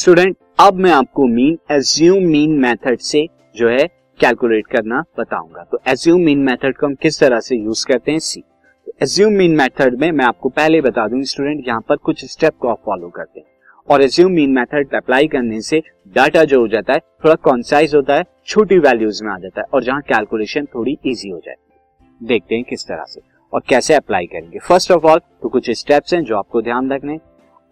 Student अब मैं आपको मीन एज्यूम मीन मेथड से जो है कैलकुलेट करना बताऊँगा। तो एज्यूम मीन मेथड को हम किस तरह से यूज़ करते हैं? सी एज्यूम मीन मेथड में मैं आपको पहले बता दूँ स्टूडेंट यहाँ पर कुछ स्टेप को आप फॉलो करते हैं। और एज्यूम मीन मेथड अप्लाई करने से डाटा जो हो जाता है, थोड़ा कॉन्साइज होता है, छोटी वैल्यूज़ में आ जाता है और जहाँ कैलकुलेशन थोड़ी इजी हो जाती है देखते हैं किस तरह से और कैसे अप्लाई करेंगे। फ़र्स्ट ऑफ़ ऑल तो कुछ स्टेप्स हैं जो आपको ध्यान रखने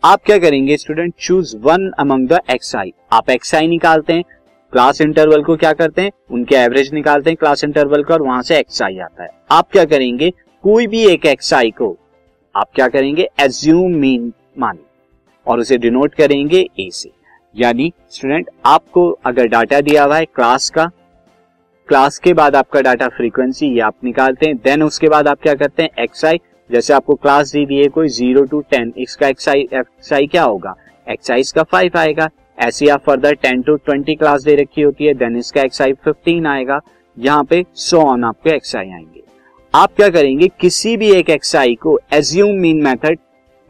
आप क्या करेंगे student choose one among the X I आप एक्स आई निकालते हैं क्लास इंटरवल को क्या करते हैं, उनके एवरेज निकालते हैं क्लास इंटरवल का और वहाँ से एक्स आई आता है। आप क्या करेंगे, कोई भी एक एक्स आई को आप क्या करेंगे एज्यूम मीन माने और उसे डिनोट करेंगे ए से। यानी स्टूडेंट आपको अगर डाटा दिया हुआ है क्लास का क्लास के बाद आपका डाटा फ्रीक्वेंसी ये आप निकालते हैं देन उसके बाद आप क्या करते हैं एक्स आई जैसे आपको क्लास दी दी है कोई ज़ीरो टू टेन इसका एक्स आई क्या होगा? एक्स आई इसका फाइव आएगा। ऐसी आप further ten to twenty class दे रखी होती है देन इसका एक्स आई फिफ्टीन आएगा। यहाँ पे सो ऑन आपके एक्स आई आएँगे। आप क्या करेंगे? किसी भी एक एक्स आई को एज्यूम मीन मेथड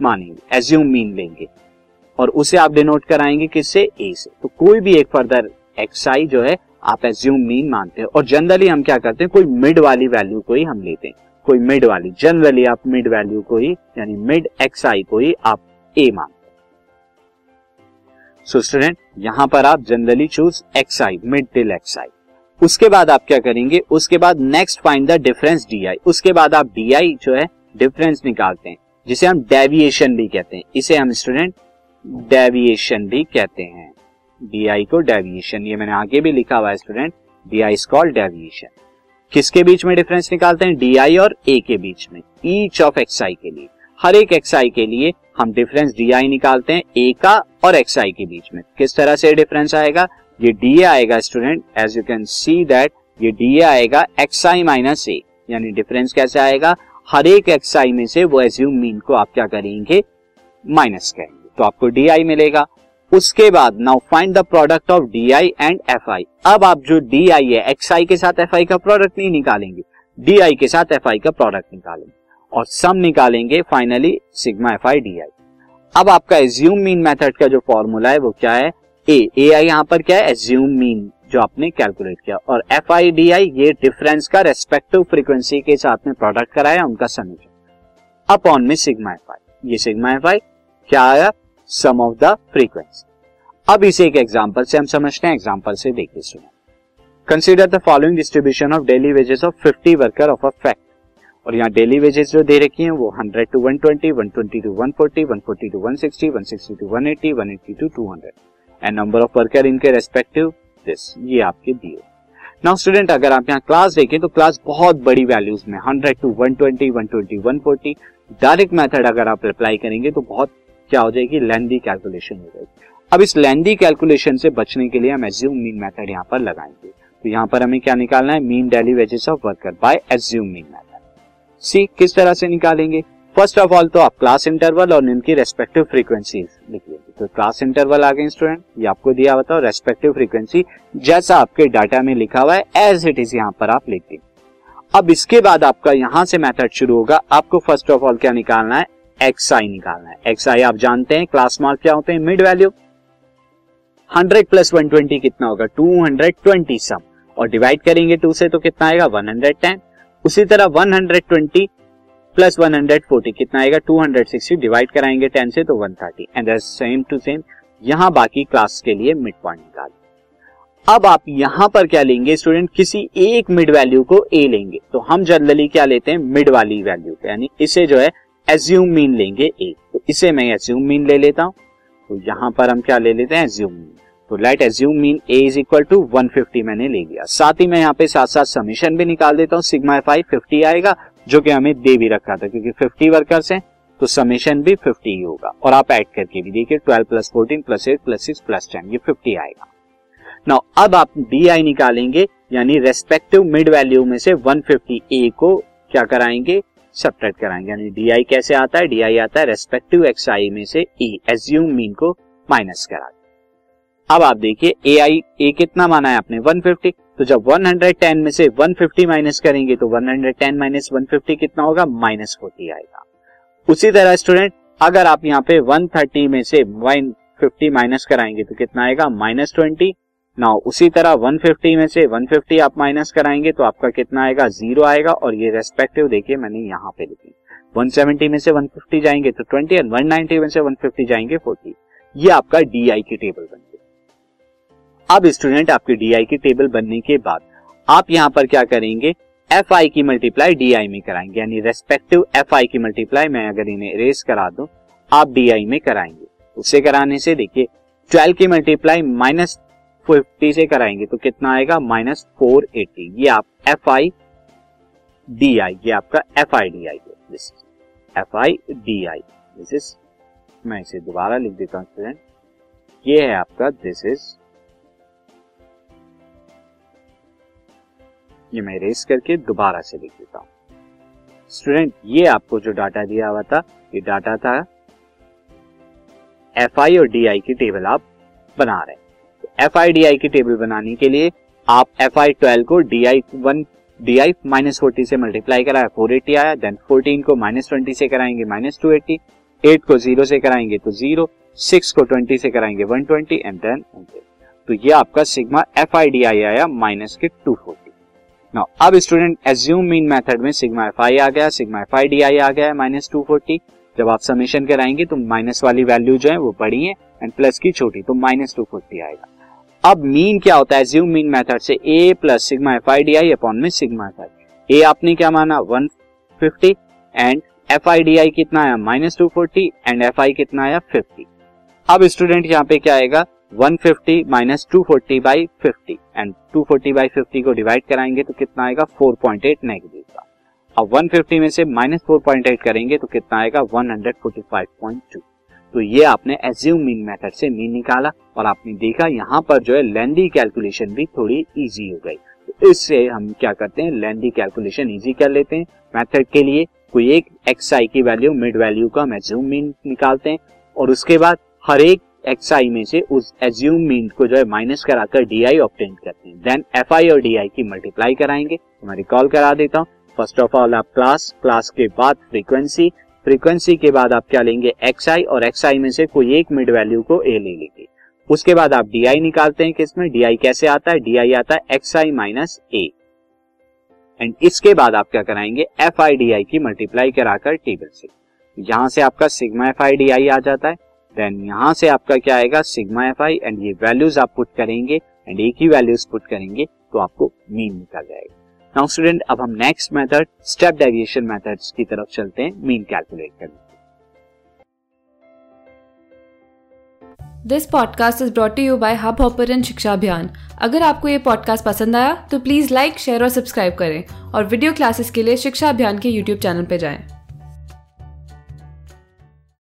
मानेंगे एज्यूम मीन लेंगे। और उसे आप डिनोट कराएँगे किससे? ए से। तो कोई भी एक फर्दर एक्स आई जो है, आप एज्यूम मीन मानते हैं। और जनरली हम क्या करते हैं? कोई मिड वाली वैल्यू को ही हम लेते हैं। कोई मिड वाली जनरली आप मिड वैल्यू को ही, यानी मिड एक्स आई को ही आप ए मानते हैं। सो स्टूडेंट यहाँ पर आप generally choose X I mid till X I उसके बाद आप क्या करेंगे? उसके बाद next find the difference D I उसके बाद आप डी आई जो है डिफरेंस निकालते हैं, जिसे हम डेविएशन भी कहते हैं। इसे हम स्टूडेंट डेविएशन भी कहते हैं। डी आई को डेविएशन ये मैंने आगे भी लिखा हुआ है student D I is called deviation किसके बीच में डिफरेंस निकालते हैं? डी आई और ए के बीच में। ईच ऑफ़ एक्स आई के लिए। हर एक एक्स आई के लिए हम डिफरेंस डी आई निकालते हैं ए का और एक्स आई के बीच में। किस तरह से डिफरेंस आएगा? ये डी आएगा student as you can see that ये डी आएगा एक्स आई माइनस ए यानी डिफरेंस कैसे आएगा? हर एक एक्स आई में से वो एज्यूम मीन को आप क्या करेंगे? माइनस करेंगे। तो आपको डी आई मिलेगा। उसके बाद now find the product of D I and F I अब आप जो डी आई है एक्स आई के साथ एफ़ आई का प्रोडक्ट नहीं निकालेंगे। डी आई के साथ एफ़ आई का प्रोडक्ट निकालेंगे। और सम निकालेंगे finally sigma F I D I अब आपका एज्यूम मीन मेथड का जो फॉर्मूला है, वो क्या है? ए ए आई यहाँ पर क्या है? एज्यूम मीन जो आपने कैलकुलेट किया। और एफ़ आई डी आई ये डिफरेंस का रेस्पेक्टिव फ्रीक्वेंसी के साथ में प्रोडक्ट कराया, उनका समीशन अपॉन में सिग्मा एफ़ आई ये सिग्मा एफ़ आई क्या आया? सम ऑफ़ द फ्रीक्वेंसी अब इसे एक एग्ज़ाम्पल से हम समझते हैं एग्ज़ाम्पल से देखिए सुनिए consider the following distribution of daily wages of 50 worker of a fact और यहाँ डेली वेजेस जो दे रखी हैं वो 100 to 120, 120 to 140, 140 to 160, 160 to 180, 180 to 200 and number of worker इनके रेस्पेक्टिव दिस ये आपके दिए नाउ स्टूडेंट अगर आप यहाँ क्लास देखें तो क्लास बहुत बड़ी वैल्यूज़ में 100 टू 120, 120, 140 डायरेक्ट मेथड अगर आप अप्लाई करेंगे तो बहुत क्या हो जाएगी? लेंदी कैलकुलेशन हो जाएगी। अब इस लेंदी कैलकुलेशन से बचने के लिए हम एज्यूम मीन मेथड यहाँ पर लगाएँगे। तो यहाँ पर हमें क्या निकालना है? Mean daily wages of worker by assume mean method see किस तरह से निकालेंगे? फ़र्स्ट ऑफ़ ऑल तो आप क्लास इंटरवल और इनकी रेस्पेक्टिव फ्रीक्वेंसी लिख लीजिए तो क्लास इंटरवल आ गए स्टूडेंट ये आपको दिया हुआ था रेस्पेक्टिव फ्रीक्वेंसी जैसा आपके डाटा में लिखा हुआ है एज इट इज़ यहाँ पर आप लिख दीजिए अब इसके बाद आपका यहाँ से मेथड शुरू होगा। आपको फ़र्स्ट ऑफ़ ऑल क्या निकालना है? एक्स आई निकालना है। एक्स आई आप जानते हैं क्लास मार्क क्या होते हैं? Mid value hundred plus one twenty कितना होगा? टू हंड्रेड ट्वेंटी सम और डिवाइड करेंगे टू से तो कितना आएगा? वन हंड्रेड टेन उसी तरह one hundred twenty plus one hundred forty कितना आएगा? टू हंड्रेड सिक्सटी डिवाइड कराएँगे टेन से तो one thirty and same to same यहाँ बाकी क्लास के लिए मिड पॉइंट निकाल। अब आप यहाँ पर क्या लेंगे स्टूडेंट किसी एक मिड वैल्यू को ए लेंगे। तो हम जनरली क्या लेते हैं? मिड वाली वैल्यू यानी इसे जो है एज्यूम मीन लेंगे ए तो इसे मैं एज्यूम मीन ले लेता हूँ। तो यहाँ पर हम क्या ले लेते हैं? एज्यूम मीन तो let assume mean A is equal to 150 मैंने ले लिया। साथ ही मैं यहाँ पे साथ साथ समीशन भी निकाल देता हूँ। सिग्मा एफ़ आई फिफ्टी आएगा, जो कि हमें दे भी रखा था, क्योंकि 50 वर्कर्स हैं तो समीशन भी 50 ही होगा। और आप ऐड करके भी देखिए 12 plus fourteen plus eight plus six plus ten ये 50 आएगा। नाउ अब आप डी आई निकालेंगे, यानी रेस्पेक्टिव मिड वैल्यू में से 150 ए को क्या कराएँगे? सब्ट्रैक्ट कराएँगे। यानी डी आई कैसे आता है? डी आई आता है रेस्पेक्टिव एक्स आई में से ई एज्यूम मीन को माइनस करा अब आप देखिए ए आई ए कितना माना है आपने? 150 तो जब 110 में से 150 माइनस करेंगे तो 110 माइनस 150 कितना होगा? माइनस फोर्टी आएगा। उसी तरह स्टूडेंट अगर आप यहाँ पे 130 में से फिफ्टी माइनस कराएँगे तो कितना आएगा? माइनस ट्वेंटी नाउ उसी तरह 150 में से 150 आप माइनस कराएँगे तो आपका कितना आएगा? ज़ीरो आएगा और ये रेस्पेक्टिव देखिए मैंने यहाँ पे लिखी। 170 में से 150 जाएँगे तो 20 एंड 190 में से 150 जाएँगे 40 ये आपका डी आई की टेबल बन गई। अब स्टूडेंट आपकी डी आई की टेबल बनने के बाद आप यहाँ पर क्या करेंगे? एफ़ आई की मल्टीप्लाई डी आई में कराएँगे। यानी रेस्पेक्टिव एफ़ आई की मल्टीप्लाई मैं अगर इन्हें रेस करा दूँ, आप डी आई में कराएँगे। उससे कराने से देखिए ट्वेल्व की मल्टीप्लाई माइनस फिफ्टी से कराएँगे तो कितना आएगा? माइनस फोर एटी ये आप एफ़ आई डी आई ये आपका F I D I this F I D I this is मैं इसे दोबारा लिख देता हूँ स्टूडेंट ये है आपका दिस इज़ ये मैं रेस करके दोबारा से लिख देता हूँ. स्टूडेंट ये आपको जो डाटा दिया हुआ था, ये डाटा था एफ़ आई और डी आई की टेबल आप बना रहे हैं. एफ़ आई डी आई की टेबल बनाने के लिए आप एफ़ आई ट्वेल्व को D I one D I minus forty से मल्टीप्लाई कराया फोर एट्टी आया देन फोर्टीन को माइनस ट्वेंटी से कराएँगे माइनस टू एट्टी एट को ज़ीरो से कराएँगे तो ज़ीरो सिक्स को ट्वेंटी से कराएँगे वन ट्वेंटी एंड देन तो ये आपका sigma F I D I आया माइनस के टू फोर्टी नाउ अब स्टूडेंट एज्यूम मीन मेथड में सिग्मा एफ़ आई आ गया sigma F I D I आ गया माइनस टू फोर्टी जब आप समेशन कराएँगे तो माइनस वाली वैल्यू जो है, वो बड़ी है एंड प्लस की छोटी तो माइनस टू फोर्टी आएगा. अब मीन क्या होता है? ज्यूम मीन मेथड से A plus sigma F I D I upon में सिग्मा एफ़ आई ए आपने क्या माना? 150 and F I D I कितना आया? Minus two forty and F I कितना आया? 50 अब स्टूडेंट यहाँ पे क्या आएगा? 150 fifty minus two forty by fifty and 240 forty by fifty को डिवाइड कराएँगे तो कितना आएगा? 4.8 नेगेटिव का। अब 150 में से माइनस फोर पॉइंट एट करेंगे तो कितना आएगा? 145.2 तो ये आपने एज्यूम मीन मेथड से मीन निकाला और आपने देखा यहाँ पर जो है लेंदी कैलकुलेशन भी थोड़ी इजी हो गई। तो इससे हम क्या करते हैं? लेंदी कैलकुलेशन इजी कर लेते हैं मेथड के लिए। कोई एक एक्स आई की वैल्यू मिड वैल्यू का हम एज्यूम मीन निकालते हैं और उसके बाद हर एक एक्स आई में से उस एज्यूम मीन को जो है माइनस कराकर डी आई ऑप्टेन करते हैं। देन एफ़ आई और डी आई की मल्टीप्लाई कराएँगे। मैं रिकॉल करा देता हूँ। फ़र्स्ट ऑफ़ ऑल आप क्लास क्लास के बाद फ्रीक्वेंसी फ्रीक्वेंसी के बाद आप क्या लेंगे? एक्स आई और एक्स आई में से कोई एक मिड वैल्यू को ए ले लेंगे। उसके बाद आप डी आई निकालते हैं किसमें डी आई कैसे आता है? डी आई आता है X I minus A and इसके बाद आप क्या कराएँगे? एफ़ आई डी आई की मल्टीप्लाई कराकर टेबल से। यहाँ से आपका sigma F I D I आ जाता है। देन यहाँ से आपका क्या आएगा? सिग्मा एफ़ आई एंड ये वैल्यूज़ आप पुट करेंगे। एंड एक ही वैल्यूज़ पुट करेंगे तो आपको मीन निकल जाएगा। नाउ स्टूडेंट अब हम next method step deviation methods की तरफ़ चलते हैं मीन कैलकुलेट करने this podcast is brought you by Hubhopper Shiksha Abhiyan अगर आपको ये पॉडकास्ट पसंद आया तो प्लीज़ लाइक शेयर और सब्सक्राइब करें। और वीडियो क्लासेस के लिए शिक्षा अभियान के यूट्यूब चैनल पर जाएँ।